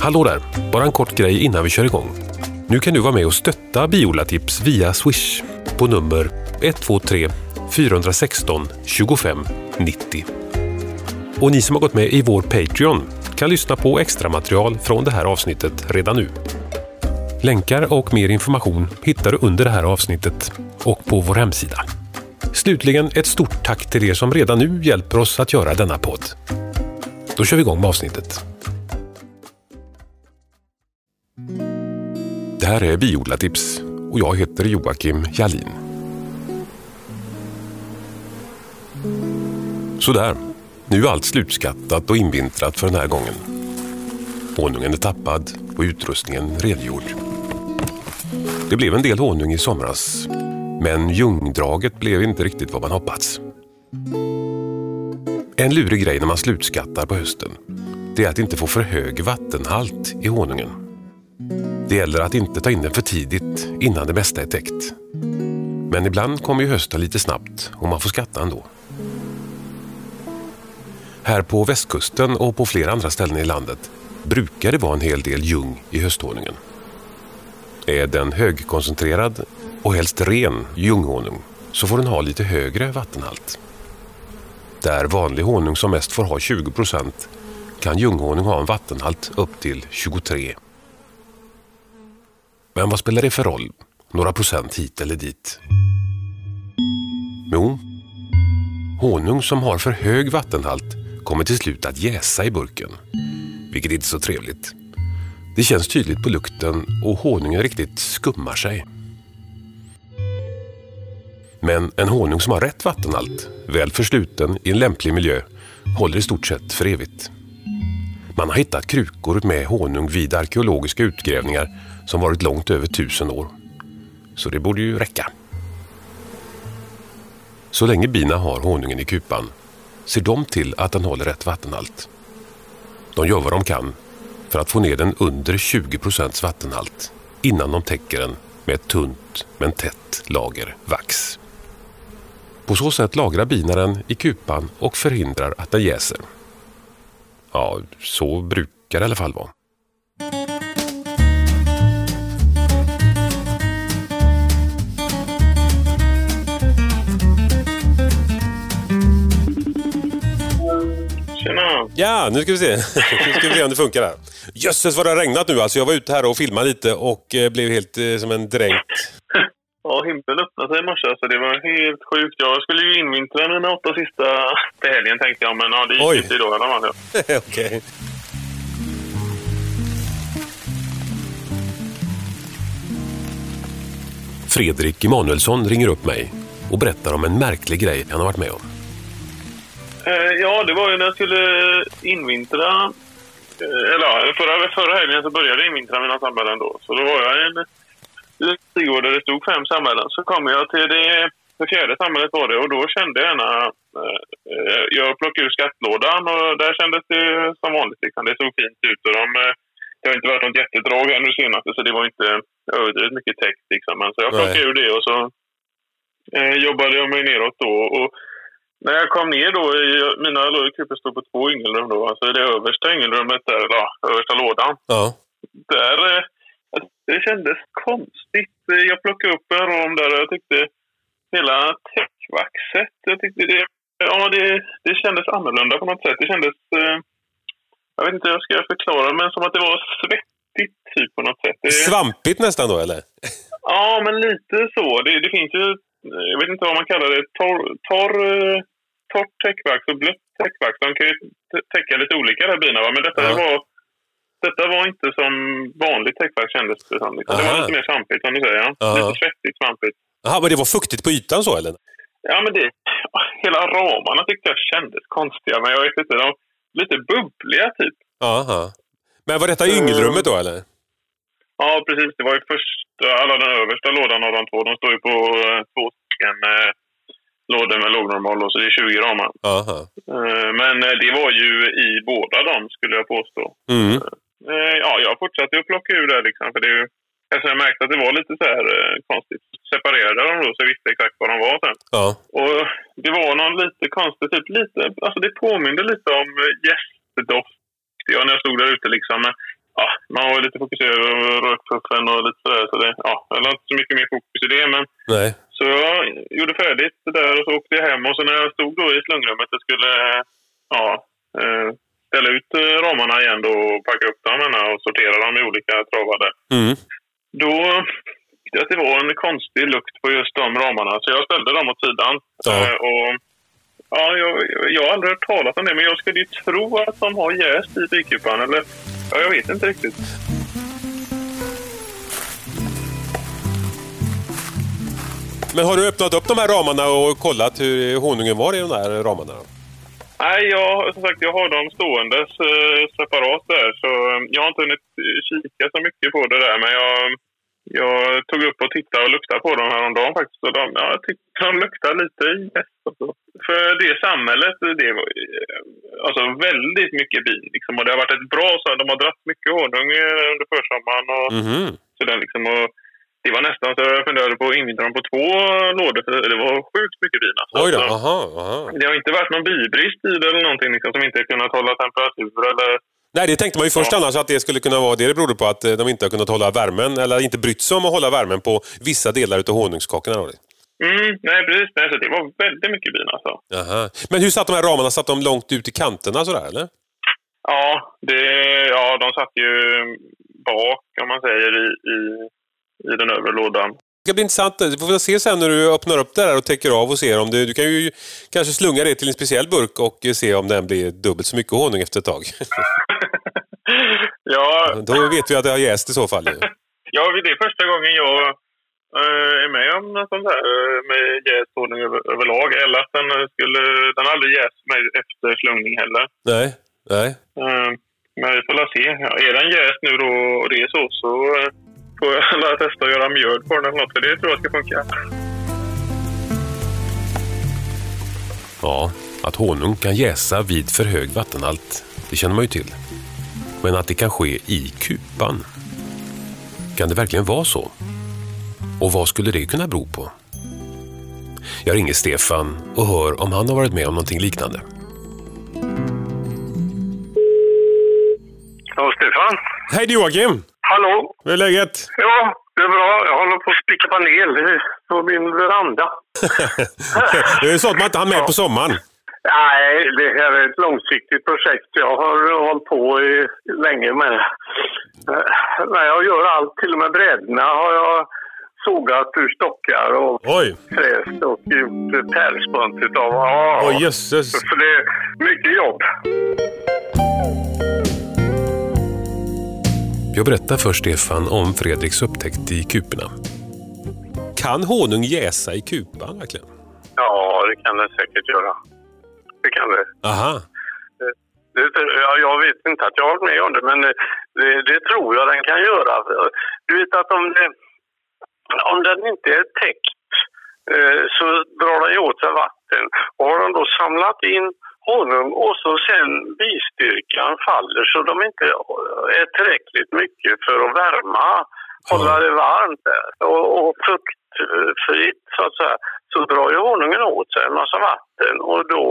Hallå där! Bara en kort grej innan vi kör igång. Nu kan du vara med och stötta Biolatips via Swish på nummer 123 416 25 90. Och ni som har gått med i vår Patreon kan lyssna på extra material från det här avsnittet redan nu. Länkar och mer information hittar du under det här avsnittet och på vår hemsida. Slutligen ett stort tack till er som redan nu hjälper oss att göra denna podd. Då kör vi igång med avsnittet. Det här är Biodlartips och jag heter Joakim Jalin. Sådär, nu är allt slutskattat och invintrat för den här gången. Honungen är tappad och utrustningen rengjord. Det blev en del honung i somras, men ljungdraget blev inte riktigt vad man hoppats. En lurig grej när man slutskattar på hösten, det är att inte få för hög vattenhalt i honungen. Det gäller att inte ta in den för tidigt innan det mesta är täckt. Men ibland kommer ju hösten lite snabbt och man får skatta ändå. Här på västkusten och på flera andra ställen i landet brukar det vara en hel del ljung i hösthonungen. Är den högkoncentrerad och helst ren ljunghonung så får den ha lite högre vattenhalt. Där vanlig honung som mest får ha 20 procent kan ljunghonung ha en vattenhalt upp till 23. Men vad spelar det för roll? Några procent hit eller dit? Jo, honung som har för hög vattenhalt kommer till slut att jäsa i burken, vilket inte är så trevligt. Det känns tydligt på lukten och honungen riktigt skummar sig. Men en honung som har rätt vattenhalt, väl försluten i en lämplig miljö, håller i stort sett för evigt. Man har hittat krukor med honung vid arkeologiska utgrävningar som varit långt över tusen år. Så det borde ju räcka. Så länge bina har honungen i kupan ser de till att den håller rätt vattenhalt. De gör vad de kan för att få ner den under 20 procents vattenhalt innan de täcker den med ett tunt men tätt lager vax. På så sätt lagrar bina den i kupan och förhindrar att den jäser. Ja, så brukar det i alla fall vara. Tjena! Ja, nu ska vi se. Nu ska vi se om det funkar här. Jösses vad det har regnat nu alltså. Jag var ute här och filmade lite och eh, blev helt eh, som en dränkt. Ja, himlen öppnade sig i morse så det var helt sjukt. Jag skulle ju invintra mina åtta sista till helgen tänkte jag, men ja, det gick Oj. inte idag i alla fall. Ja. Okej. Fredrik Emanuelsson ringer upp mig och berättar om en märklig grej han har varit med om. Eh, ja, det var ju när jag skulle invintra. eh, Eller ja, förra, förra helgen så började jag invintra mina samhällen då. Så då var jag en trädgård där det stod fem samhällen. Så kom jag till det, det fjärde samhället var det och då kände jag gärna... Eh, jag plockade ur skattlådan och där kändes det som vanligt. Liksom. Det såg fint ut och de, eh, det har inte varit något jättedrag här nu senaste så det var inte överdrivet mycket text. Liksom. Men så jag Nej. plockade ur det och så eh, jobbade jag mig neråt då. Och när jag kom ner då, mina kupor stod på två yngelrum då. Alltså i det översta yngelrummet där, eller översta lådan. Ja. Där, eh, det kändes konstigt. Jag plockade upp en ram där och jag tyckte hela täckvaxet, jag tyckte det, ja det, det kändes annorlunda på något sätt. Det kändes, eh, jag vet inte hur jag ska förklara, men som att det var svettigt typ på något sätt. Det, Svampigt nästan då eller? Ja, men lite så. Det, det finns ju, jag vet inte vad man kallar det, torr, torr, eh, torrt täckvax och blött täckvax. De kan ju täcka lite olika där bina, va? men detta, Ja. var, detta var inte som vanligt täckvax kändes det som. Det var Aha. lite mer svampigt som du säger. Ja. Lite svettigt svampigt. Jaha, men det var fuktigt på ytan så eller? Ja, men det, hela ramarna tyckte jag kändes konstiga, men jag vet inte, de lite bubbliga typ. Jaha. Men var detta yngelrummet då eller? Ja, precis. Det var ju första, alla den översta lådan av de två. De står ju på eh, två stycken eh, lådor med lågnormal så det är 20 ramar. Jaha. Eh, men eh, det var ju i båda dem skulle jag påstå. Mm. Eh, ja, jag fortsatte att plocka ur det liksom. För det är ju, alltså jag märkte att det var lite så här eh, konstigt. Separerade dem då så jag visste exakt vad de var sen. Ja. Och det var någon lite konstig, typ lite, alltså det påminde lite om eh, jästdoft. Ja, när jag stod där ute liksom. Men ja, man var lite fokuserad på rökpuffen och lite sådär. Så det, ja, jag la inte så mycket mer fokus i det. Men, Nej. så jag gjorde färdigt det där och så åkte jag hem. Och så när jag stod då i slungrummet och skulle ja, eh, ställa ut eh, ramarna igen då och packa upp dem och sortera dem i olika travade. Mm. Då tyckte jag att det var en konstig lukt på just de ramarna. Så jag ställde dem åt sidan. Ja. Eh, och, ja, jag, jag har aldrig hört talas om det, men jag skulle ju tro att de har jäst i bikupan. Eller, ja, jag vet inte riktigt. Men har du öppnat upp de här ramarna och kollat hur honungen var i de där ramarna? Nej, jag, som sagt, jag har dem ståendes eh, separat där. Så eh, jag har inte hunnit kika så mycket på det där. Men jag, jag tog upp och tittade och luktade på dem häromdagen faktiskt. Och de, ja, jag tyckte de luktar lite jäst. Alltså. För det samhället, det var eh, alltså väldigt mycket bin. Liksom. Och det har varit ett bra, så de har dratt mycket honung eh, under försommaren. Och, Mhm. så där, liksom, och det var nästan så jag funderade på att invintra dem på två lådor. För det var sjukt mycket bin. Alltså. Oj då, aha, aha. det har inte varit någon bibrist i det eller någonting liksom, som inte kunnat hålla temperatur eller... Nej, det tänkte man ju först Ja. annars att det skulle kunna vara det det berodde på att eh, de inte har kunnat hålla värmen eller inte brytt sig om att hålla värmen på vissa delar utav honungskakorna. Mm, nej, precis. Nej, så det var väldigt mycket bin alltså. Aha. Men hur satt de här ramarna? Satt de långt ut i kanterna sådär eller? Ja, det, ja, de satt ju bak, om man säger, i, i, i den övre lådan. Det ska bli intressant. Du får se sen när du öppnar upp det där och täcker av och ser om det... Du kan ju kanske slunga det till en speciell burk och se om den blir dubbelt så mycket honung efter ett tag. ja, Då vet vi att det har jäst i så fall. ja, det är första gången jag eh, är med om något sånt här eh, med jäst honung över, överlag. Eller att den skulle... Den har aldrig jäst mig efter slungning heller. Nej, nej. Eh, Men vi får se. Är den jäst nu då och det är så, så eh, får jag testa att göra mjöl på den eller något. För det tror jag ska funka. Ja, att honung kan jäsa vid för hög vattenhalt, det känner man ju till. Men att det kan ske i kupan? Kan det verkligen vara så? Och vad skulle det kunna bero på? Jag ringer Stefan och hör om han har varit med om någonting liknande. Ja, Stefan. Hej Joakim! Hallå? Hur är läget? Ja, det är bra. Jag håller på att spika panel på min veranda. det är sånt man inte har med på sommaren. Nej, det här är ett långsiktigt projekt. Jag har hållit på i, länge med det. Eh, Men jag gör allt, till och med brädorna har jag sågat ur stockar och Oj! fräst och gjort pärlspunt utav. Ja, Oj jösses! Så det är mycket jobb. Jag berättar för Stefan om Fredriks upptäckt i kuporna. Kan honung jäsa i kupan verkligen? Ja, det kan det säkert göra. Det kan det. Aha. Det, ja, jag vet inte att jag har varit med om det, men det, det, det tror jag den kan göra. Du vet att om, det, om den inte är täckt eh, så drar den åt sig vatten. Och har de då samlat in honung och så sen bistyrkan faller så de inte är tillräckligt mycket för att värma, hålla det varmt. Och, och fuktfritt så att säga, så drar ju honungen åt sig en massa vatten och då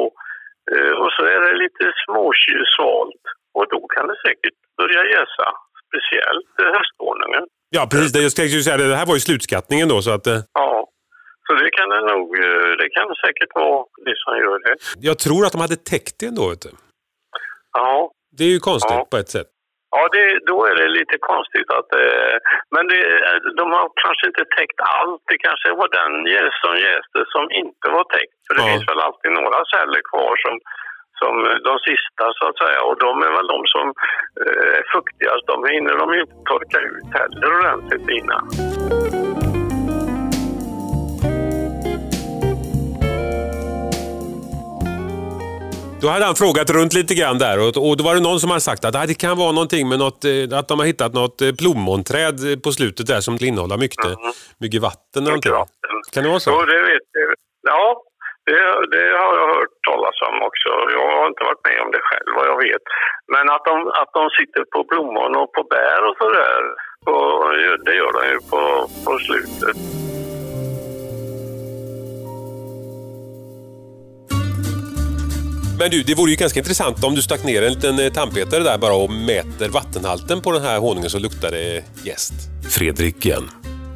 Eh, Och så är det lite småsvalt och då kan det säkert börja jäsa. Speciellt eh, hösthonungen. Ja, precis. Det- Jag tänkte ju säga det. Det här var ju slutskattningen då, så att... eh, Ja. Så det kan det nog, eh, det kan säkert vara det som gör det. Jag tror att de hade täckt det ändå, vet du. Ja. Det är ju konstigt Ja. på ett sätt. Ja, det, då är det lite konstigt att... Eh, men det, de har kanske inte täckt allt. Det kanske var den jäs som jäste som inte var täckt. För det Ja. finns väl alltid några celler kvar som, som eh, de sista så att säga. Och de är väl de som eh, är fuktigast. De hinner de inte torka ut heller ordentligt innan. Då hade han frågat runt lite grann där och, och då var det någon som hade sagt att det kan vara någonting med något, eh, att de har hittat något eh, plommonträd eh, på slutet där som innehåller mycket, mycket vatten. eller Mycket vatten. Kan det vara så? Jo, det vet jag. Ja, det, det har jag hört talas om också. Jag har inte varit med om det själv vad jag vet. Men att de, att de sitter på plommon och på bär och sådär, det gör de ju på, på slutet. Men du, det vore ju ganska intressant om du stack ner en liten eh, tandpetare där bara och mäter vattenhalten på den här honungen så luktar det jäst. Fredrik igen.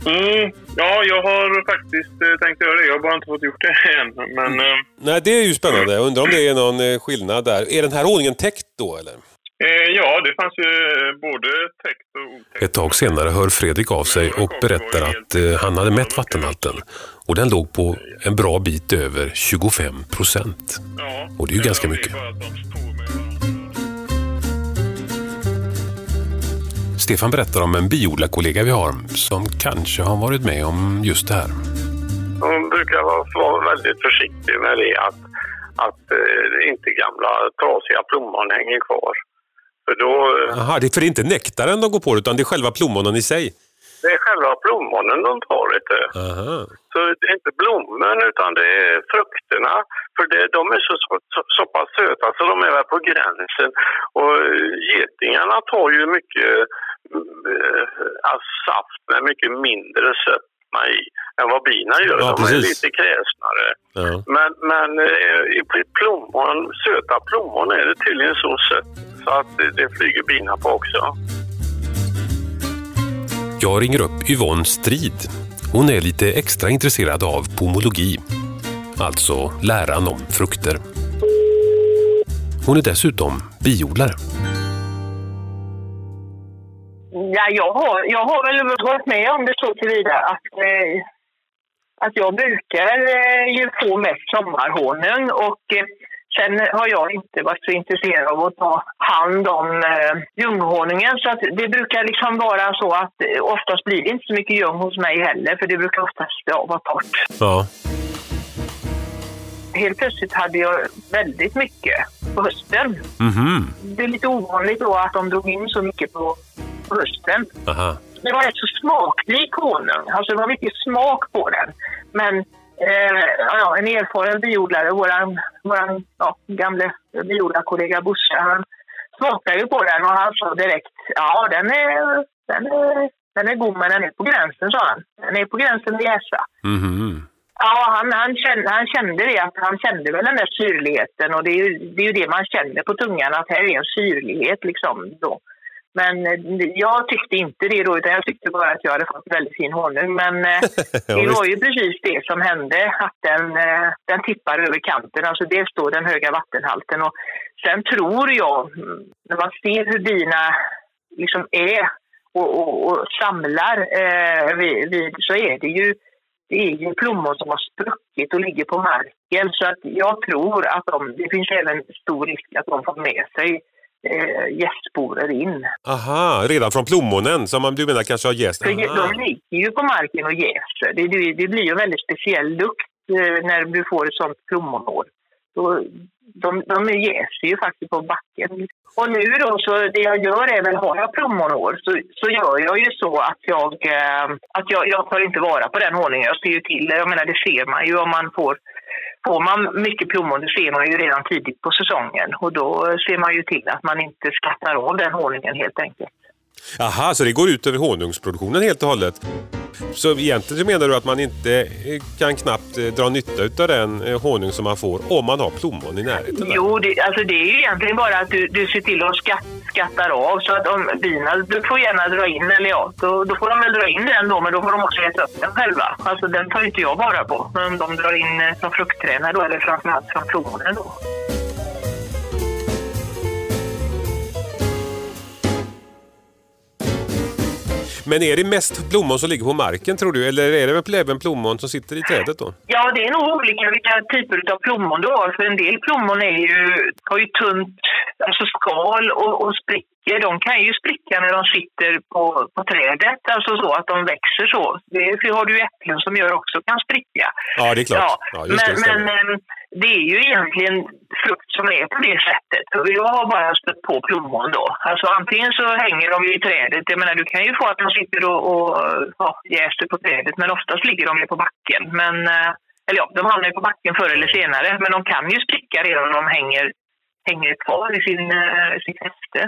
Mm, ja, jag har faktiskt eh, tänkt göra det. Jag har bara inte fått gjort det än. Men, eh, Nej, det är ju spännande. Jag undrar om det är någon eh, skillnad där. Är den här honungen täckt då eller? eh, ja, det fanns ju eh, både täckt och otäckt. Ett tag senare hör Fredrik av sig och berättar att eh, han hade mätt vattenhalten och den låg på en bra bit över 25 procent. Ja, Och det är ju ganska mycket. Stefan berättar om en biodlarkollega vi har som kanske har varit med om just det här. Hon brukar vara, vara väldigt försiktig med det att, att eh, inte gamla trasiga plommon hänger kvar. För då, eh, Aha, det är för det är inte nektaren de går på utan det är själva plommonen i sig. Det är själva plommonen de tar lite. Aha. Så det är inte blommen utan det är frukterna. För det, de är så, så, så pass söta så de är väl på gränsen. Och eh, getingarna tar ju mycket alltså saft med mycket mindre sötma i än vad bina gör. Ja, de är lite kräsnare. Ja. Men, men eh, i plommon, söta plommon är det tydligen så sött så att det, det flyger bina på också. Jag ringer upp Yvonne Strid. Hon är lite extra intresserad av pomologi. Alltså läran om frukter. Hon är dessutom biodlare. Ja, jag har, jag har väl varit med om det så tillvida att, eh, att jag brukar eh, ju få mest sommarhonung och eh, sen har jag inte varit så intresserad av att ta hand om eh, ljunghonungen så att det brukar liksom vara så att eh, oftast blir det inte så mycket ljung hos mig heller för det brukar oftast ja, vara torrt. Ja. Helt plötsligt hade jag väldigt mycket på hösten. Mhm. Det är lite ovanligt då att de drog in så mycket på, på hösten. Aha. Det var rätt så smakrik honung. Alltså det var mycket smak på den. Men eh, ja, en erfaren biodlare, våran, våran ja, gamle biodlarkollega Bosse, han smakade ju på den och han sa direkt ja den är, den är, den är god men den är på gränsen sa han. Den är på gränsen att jäsa. Mhm. Ja, han, han, kände, han kände det. Att han kände väl den där syrligheten och det är, ju, det är ju det man känner på tungan att här är en syrlighet liksom då. Men eh, jag tyckte inte det då utan jag tyckte bara att jag hade fått väldigt fin honung. Men eh, det var ju precis det som hände att den, eh, den tippar över kanten. Alltså det står den höga vattenhalten och sen tror jag när man ser hur bina liksom är och, och, och samlar eh, vid, vid, så är det ju det är ju plommon som har spruckit och ligger på marken. Så att jag tror att de, det finns även stor risk att de får med sig eh, gästsporer in. Aha, redan från plommonen som du menar kanske har jäst? För de ligger ju på marken och jäser. Det, det, det blir ju en väldigt speciell lukt eh, när du får ett sånt plommonår. Så de, de jäser ju faktiskt på backen. Och nu då, så det jag gör är väl, har jag plommonår så, så gör jag ju så att jag, eh, att jag, jag tar inte vara på den honungen. Jag ser ju till, jag menar det ser man ju om man får Får man mycket plommon, det ser man ju redan tidigt på säsongen och då ser man ju till att man inte skattar av den honungen helt enkelt. Aha, så det går ut över honungsproduktionen helt och hållet. Så egentligen menar du att man inte eh, kan knappt eh, dra nytta av den eh, honung som man får om man har plommon i närheten? där? Jo, det, alltså det är ju egentligen bara att du, du ser till att skatt, skattar av så att om bina, du får gärna dra in, eller ja, då, då får de väl dra in den då, men då får de också äta upp den själva. Alltså den tar inte jag vara på. Men om de drar in eh, från fruktträden då, eller framförallt från plommonen då. Men är det mest plommon som ligger på marken tror du? Eller är det väl även plommon som sitter i trädet då? Ja, det är nog olika vilka typer av plommon du har. För en del plommon är ju, har ju tunt alltså skal och, och sprickor. De kan ju spricka när de sitter på, på trädet, alltså så att de växer så. Det är- har du äpplen som gör också kan spricka. Ja, det är klart. Ja, just det, men ehm, det är ju egentligen frukt som är på det sättet. Jag har bara stött på plommon då. Alltså antingen så hänger de ju i trädet. Jag menar, du kan ju få att de sitter och, och ja, jäser på trädet, men oftast ligger de ju på backen. Men, eh, eller ja, de hamnar ju på backen förr eller senare, men de kan ju spricka redan om de hänger, hänger kvar i sin, eh, sin häfte.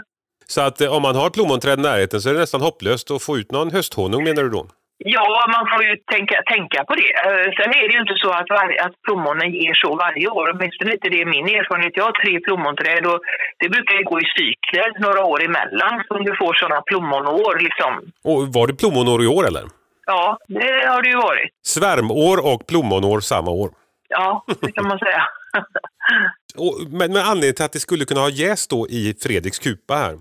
Så att eh, om man har plommonträd i närheten så är det nästan hopplöst att få ut någon hösthonung menar du då? Ja, man får ju tänka, tänka på det. Eh, Sen är det ju inte så att, varje, att plommonen ger så varje år. Åtminstone inte det är min erfarenhet. Jag har tre plommonträd och det brukar ju gå i cykler några år emellan som du får sådana plommonår. Liksom. Och var det plommonår i år eller? Ja, det har det ju varit. Svärmår och plommonår samma år. Ja, det kan man säga. Och, men med anledning till att det skulle kunna ha jäst då i Fredriks kupa här.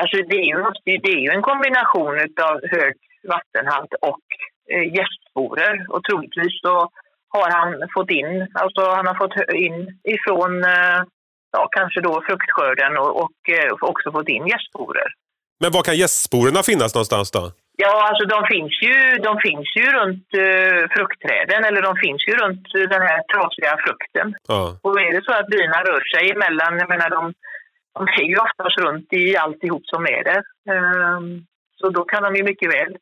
Alltså det, är ju, det är ju en kombination av hög vattenhalt och eh, gästsporer. Och troligtvis så har han fått in, alltså han har fått in ifrån eh, ja, kanske då fruktskörden och, och eh, också fått in gästsporer. Men var kan gästsporerna finnas någonstans då? Ja, alltså de finns ju, de finns ju runt eh, fruktträden eller de finns ju runt den här trasiga frukten. Ja. Och är det så att bina rör sig emellan, jag menar de, de är ju oftast runt i alltihop som är där. Ehm, så då kan de ju mycket väl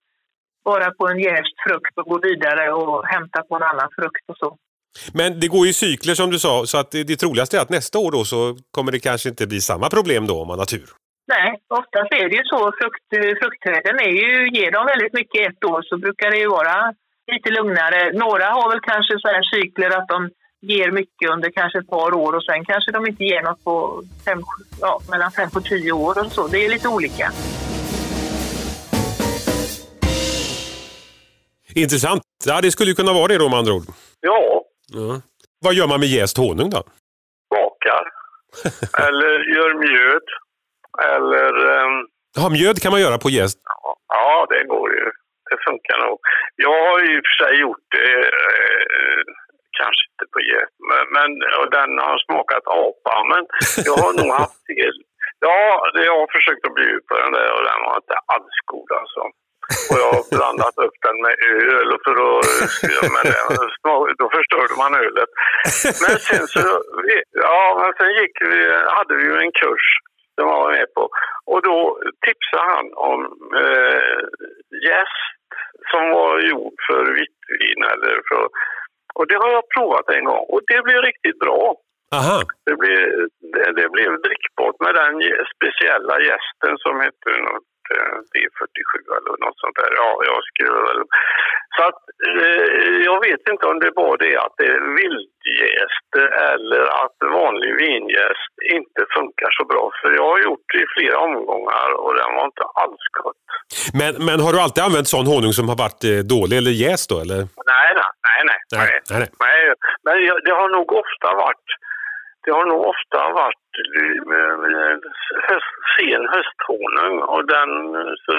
vara på en jäst frukt och gå vidare och hämta på en annan frukt och så. Men det går ju cykler som du sa, så att det, det troligaste är att nästa år då så kommer det kanske inte bli samma problem då om man har tur. Nej, oftast är det ju så. Frukt, fruktträden är ju, ger de väldigt mycket ett år så brukar det ju vara lite lugnare. Några har väl kanske så här cykler att de ger mycket under kanske ett par år och sen kanske de inte ger något på fem, ja, mellan fem och tio år och så. Det är lite olika. Intressant. Ja, det skulle ju kunna vara det då med andra ord. Ja, Ja. Vad gör man med jäst honung då? bakar. Eller gör mjöd. Eller... ehm, Ja, mjöd kan man göra på jäst. Ja, det går ju. Det funkar nog. Jag har ju i och för sig gjort det, eh, kanske inte på get, men, men och den har smakat apa. Men jag har nog haft fel. Ja, det, jag har försökt att bjuda på den där och den var inte alls god alltså. Och jag har blandat upp den med öl för att... Men då förstörde man ölet. Men sen så... Ja, men sen gick vi, hade vi ju en kurs som jag var med på. Och då tipsade han om eh, jäst som var gjord för vitt vin. Eller för, och det har jag provat en gång och det blev riktigt bra. Aha. Det blev, det, det blev drickbart med den speciella gästen som heter något eh, D47 eller något sånt där. Ja, jag skulle väl... Så att eh, jag vet inte om det var det att det är vildjäst eller att vanlig vingäst inte funkar så bra. För jag har gjort det i flera omgångar och den var inte alls gott. Men, men har du alltid använt sån honung som har varit eh, dålig eller jäst då eller? Nej, nej, nej. nej, Nej, nej, nej. Men det har nog ofta varit det har nog ofta varit höst, sen hösthonung och den,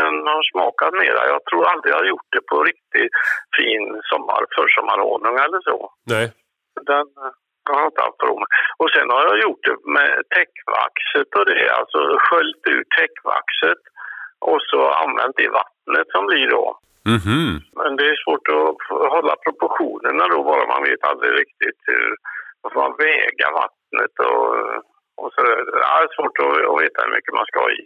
den har smakat mera. Jag tror aldrig jag har gjort det på riktigt fin sommar, försommarhonung eller så. Nej. Den jag har jag inte haft med. Och sen har jag gjort det med täckvaxet och det, alltså sköljt ut täckvaxet och så använt det vattnet som blir då. Mhm. Men det är svårt att hålla proportionerna då bara man vet aldrig riktigt hur man får väga vattnet och, och så. Ja, det är svårt att, att veta hur mycket man ska ha i.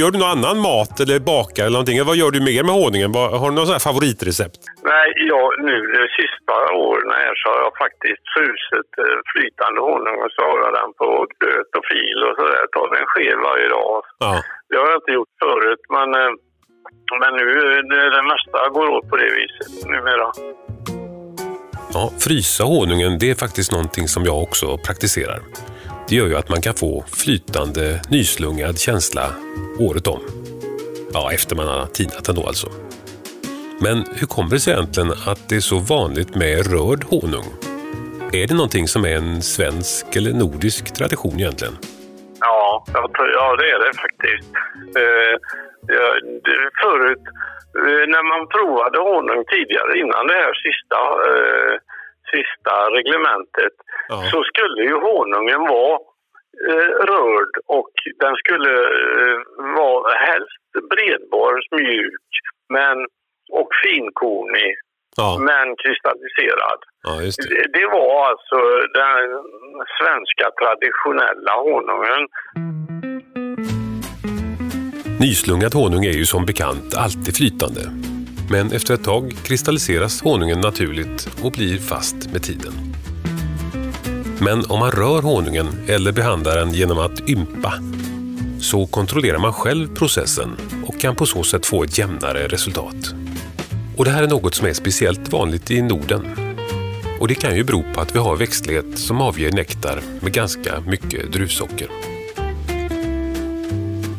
Gör du någon annan mat eller bakar eller någonting? Vad gör du mer med honungen? Har du här favoritrecept? Nej, jag, nu de sista åren här så har jag faktiskt frusit eh, flytande honung och så har jag den på gröt och fil och sådär. Tar en sked varje dag. Ja. Det har jag inte gjort förut men, eh, men nu det, det mesta går åt på det viset numera. Ja, frysa honungen, det är faktiskt någonting som jag också praktiserar. Det gör ju att man kan få flytande, nyslungad känsla året om. Ja, efter man har tinat den då alltså. Men hur kommer det sig egentligen att det är så vanligt med rörd honung? Är det någonting som är en svensk eller nordisk tradition egentligen? Ja, jag tror, ja det är det faktiskt. Eh, ja, förut, eh, när man provade honung tidigare, innan det här sista, eh, sista reglementet, Ja. så skulle ju honungen vara eh, rörd och den skulle eh, vara helst bredbar, mjuk, men, och finkornig, Ja, men kristalliserad. ja det. Det, det var alltså den svenska traditionella honungen. Nyslungad honung är ju som bekant alltid flytande. Men efter ett tag kristalliseras honungen naturligt och blir fast med tiden. Men om man rör honungen eller behandlar den genom att ympa så kontrollerar man själv processen och kan på så sätt få ett jämnare resultat. Och det här är något som är speciellt vanligt i Norden. Och det kan ju bero på att vi har växtlighet som avger nektar med ganska mycket druvsocker.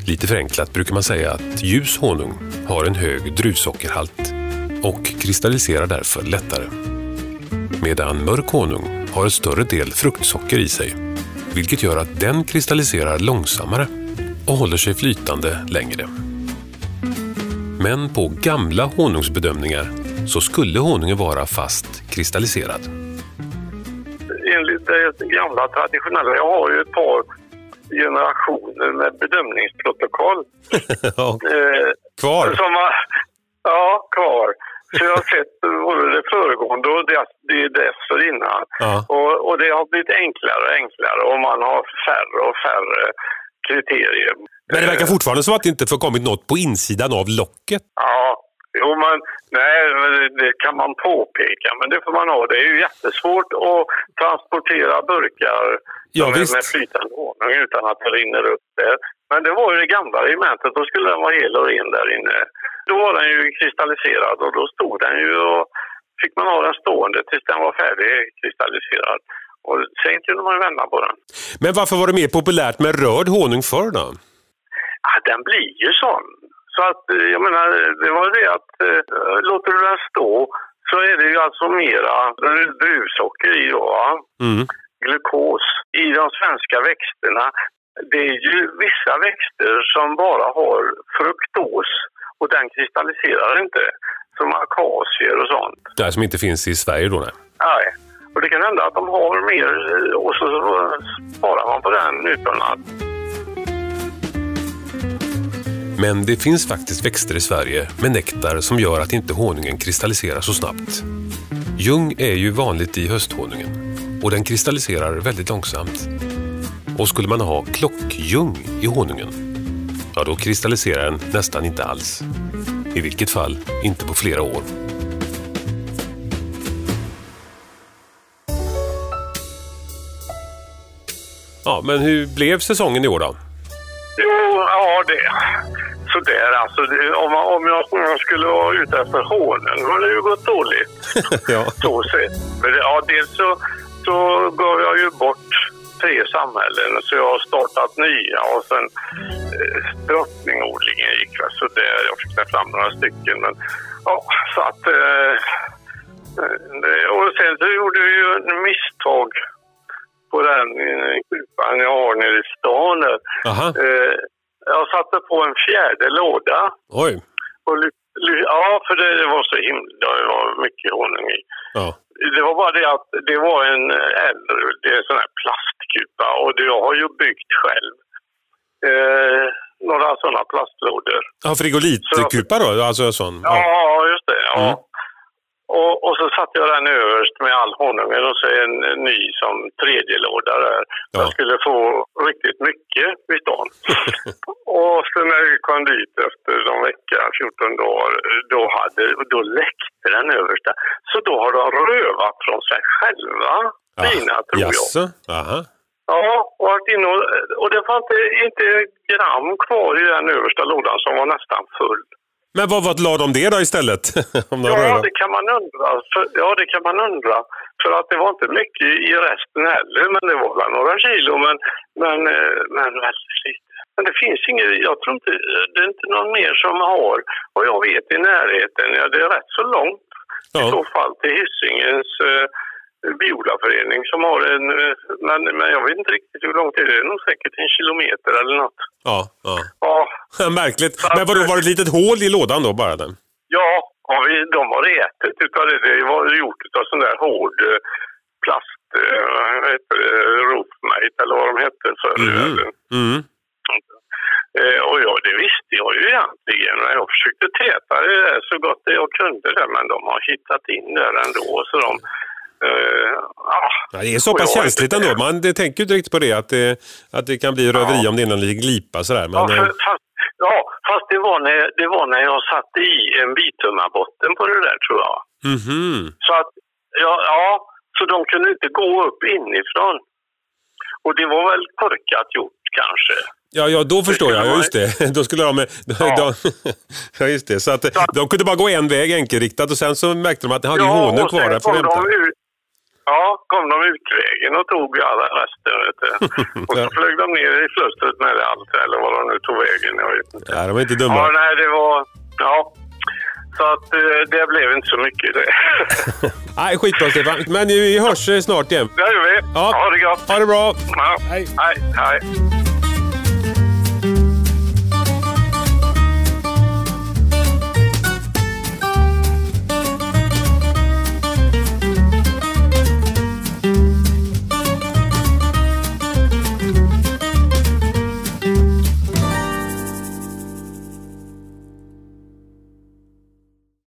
Lite förenklat brukar man säga att ljus honung har en hög druvsockerhalt och kristalliserar därför lättare. Medan mörk honung har en större del fruktsocker i sig, vilket gör att den kristalliserar långsammare och håller sig flytande längre. Men på gamla honungsbedömningar så skulle honungen vara fast kristalliserad. Enligt det gamla traditionella, jag har ju ett par generationer med bedömningsprotokoll. ja, Eh, kvar! som ja, kvar. Så jag har sett både det föregående och det, det dessförinnan. Ja. Och, och det har blivit enklare och enklare och man har färre och färre kriterier. Men det verkar fortfarande som att det inte förkommit något på insidan av locket. Ja, jo men nej, det- kan man påpeka, men det får man ha. Det är ju jättesvårt att transportera burkar Ja, med, med flytande honung utan att det rinner upp där. Men det var ju det gamla regementet, då skulle den vara hel och ren där inne. Då var den ju kristalliserad och då stod den ju och fick man ha den stående tills den var färdigkristalliserad. Och sen kunde man ju vända på den. Men varför var det mer populärt med rörd honung förr då? Ja, den blir ju sån. Så att, eh, jag menar, det var det att eh, låter du den stå så är det ju alltså mera druvsocker i då, va? Mm. glukos i de svenska växterna. Det är ju vissa växter som bara har fruktos och den kristalliserar inte. Som akasier och sånt. Det här som inte finns i Sverige då nej. Nej. Och det kan hända att de har mer eh, och så sparar man på den utomlands. Men det finns faktiskt växter i Sverige med nektar som gör att inte honungen kristalliserar så snabbt. Ljung är ju vanligt i hösthonungen och den kristalliserar väldigt långsamt. Och skulle man ha klockljung i honungen, ja då kristalliserar den nästan inte alls. I vilket fall inte på flera år. Ja, men hur blev säsongen i år då? Jo, ja det. Sådär alltså. Om, man, om, jag, om jag skulle vara ute efter då har det ju gått dåligt. ja. så sett. Men ja, dels så, så gav jag ju bort tre samhällen så jag har startat nya och sen eh, drottningodlingen gick väl så där. Jag fick fram några stycken men ja, så att eh, eh, och sen så gjorde vi ju en misstag på den eh, kupan jag har nere i stan. Eh, jag satte på en fjärde låda Oj. och ja, för det, var så himla, det var mycket honung i. Ja. Det var bara det att det var en äldre, det är en sån här plastkupa och jag har ju byggt själv eh, några sådana plastlådor. Ja, frigolitkupa då? Alltså sån? Ja, just det. Ja. Mm. Och, och så satte jag den överst med all honungen och så en, en ny som tredje låda där. Ja. Jag skulle få riktigt mycket vid stan. och sen när vi kom dit efter någon vecka, 14 dagar, då, hade, då läckte den översta. Så då har de rövat från sig själva, fina tror jag. Jaså? Aha. Ja, och, inne och, och det var inte, inte gram kvar i den översta lådan som var nästan full. Men vad, vad la de det då istället? Om de Ja, det kan man undra. För, ja, det kan man undra. För att det var inte mycket i resten heller, men det var väl några kilo, men, men, eh, men väldigt lite. Men det finns inget, jag tror inte, det är inte någon mer som har, och jag vet i närheten, ja det är rätt så långt i Ja. så fall till Hysingens eh, biolaförening som har en, eh, men, men jag vet inte riktigt hur långt det är, det är nog säkert en kilometer eller något. Ja, ja. Ja, Märkligt. Men vadå, var det ett litet hål i lådan då bara? Den? Ja, ja vi, de har ätit utav det. Det var gjort utav sån där hård eh, plast, eh, vad heter det, roofmate eller vad de hette förr Mm. världen. Mm. Eh, och ja, det visste jag ju egentligen. Men Jag försökte täta det där så gott jag kunde där, men de har hittat in där ändå. Så de, eh, ah, Ja, det är så pass känsligt ändå. Man det tänker ju inte riktigt på det, att det, att det kan bli röveri Ja. om det är någon liten glipa sådär. Men, ja, för, fast, ja, fast det var, när, det var när jag satte i en bitummarbotten på det där tror jag. mhm. Så att, ja, ja, så de kunde inte gå upp inifrån. Och det var väl korkat gjort kanske. Ja, ja, då förstår jag. Ja, just det. Då skulle de... Ja. ja, just det. Så att de kunde bara gå en väg enkelriktat och sen så märkte de att de hade Ja, honor och kvar sen där för kom hämta. de ut, Ja, kom de utvägen och tog alla resten. Vet du. Och så flög de ner i flustret med allt, eller vad de nu tog vägen. Jag vet inte. Nej, de var inte dumma. Ja, nej, det var... Ja. Så att eh, det blev inte så mycket det. Nej, skitbra Stefan. Men vi hörs eh, snart igen. Det gör vi. Ja. Ha det gott. Ha det bra. Ja. Hej. Hej. Hej.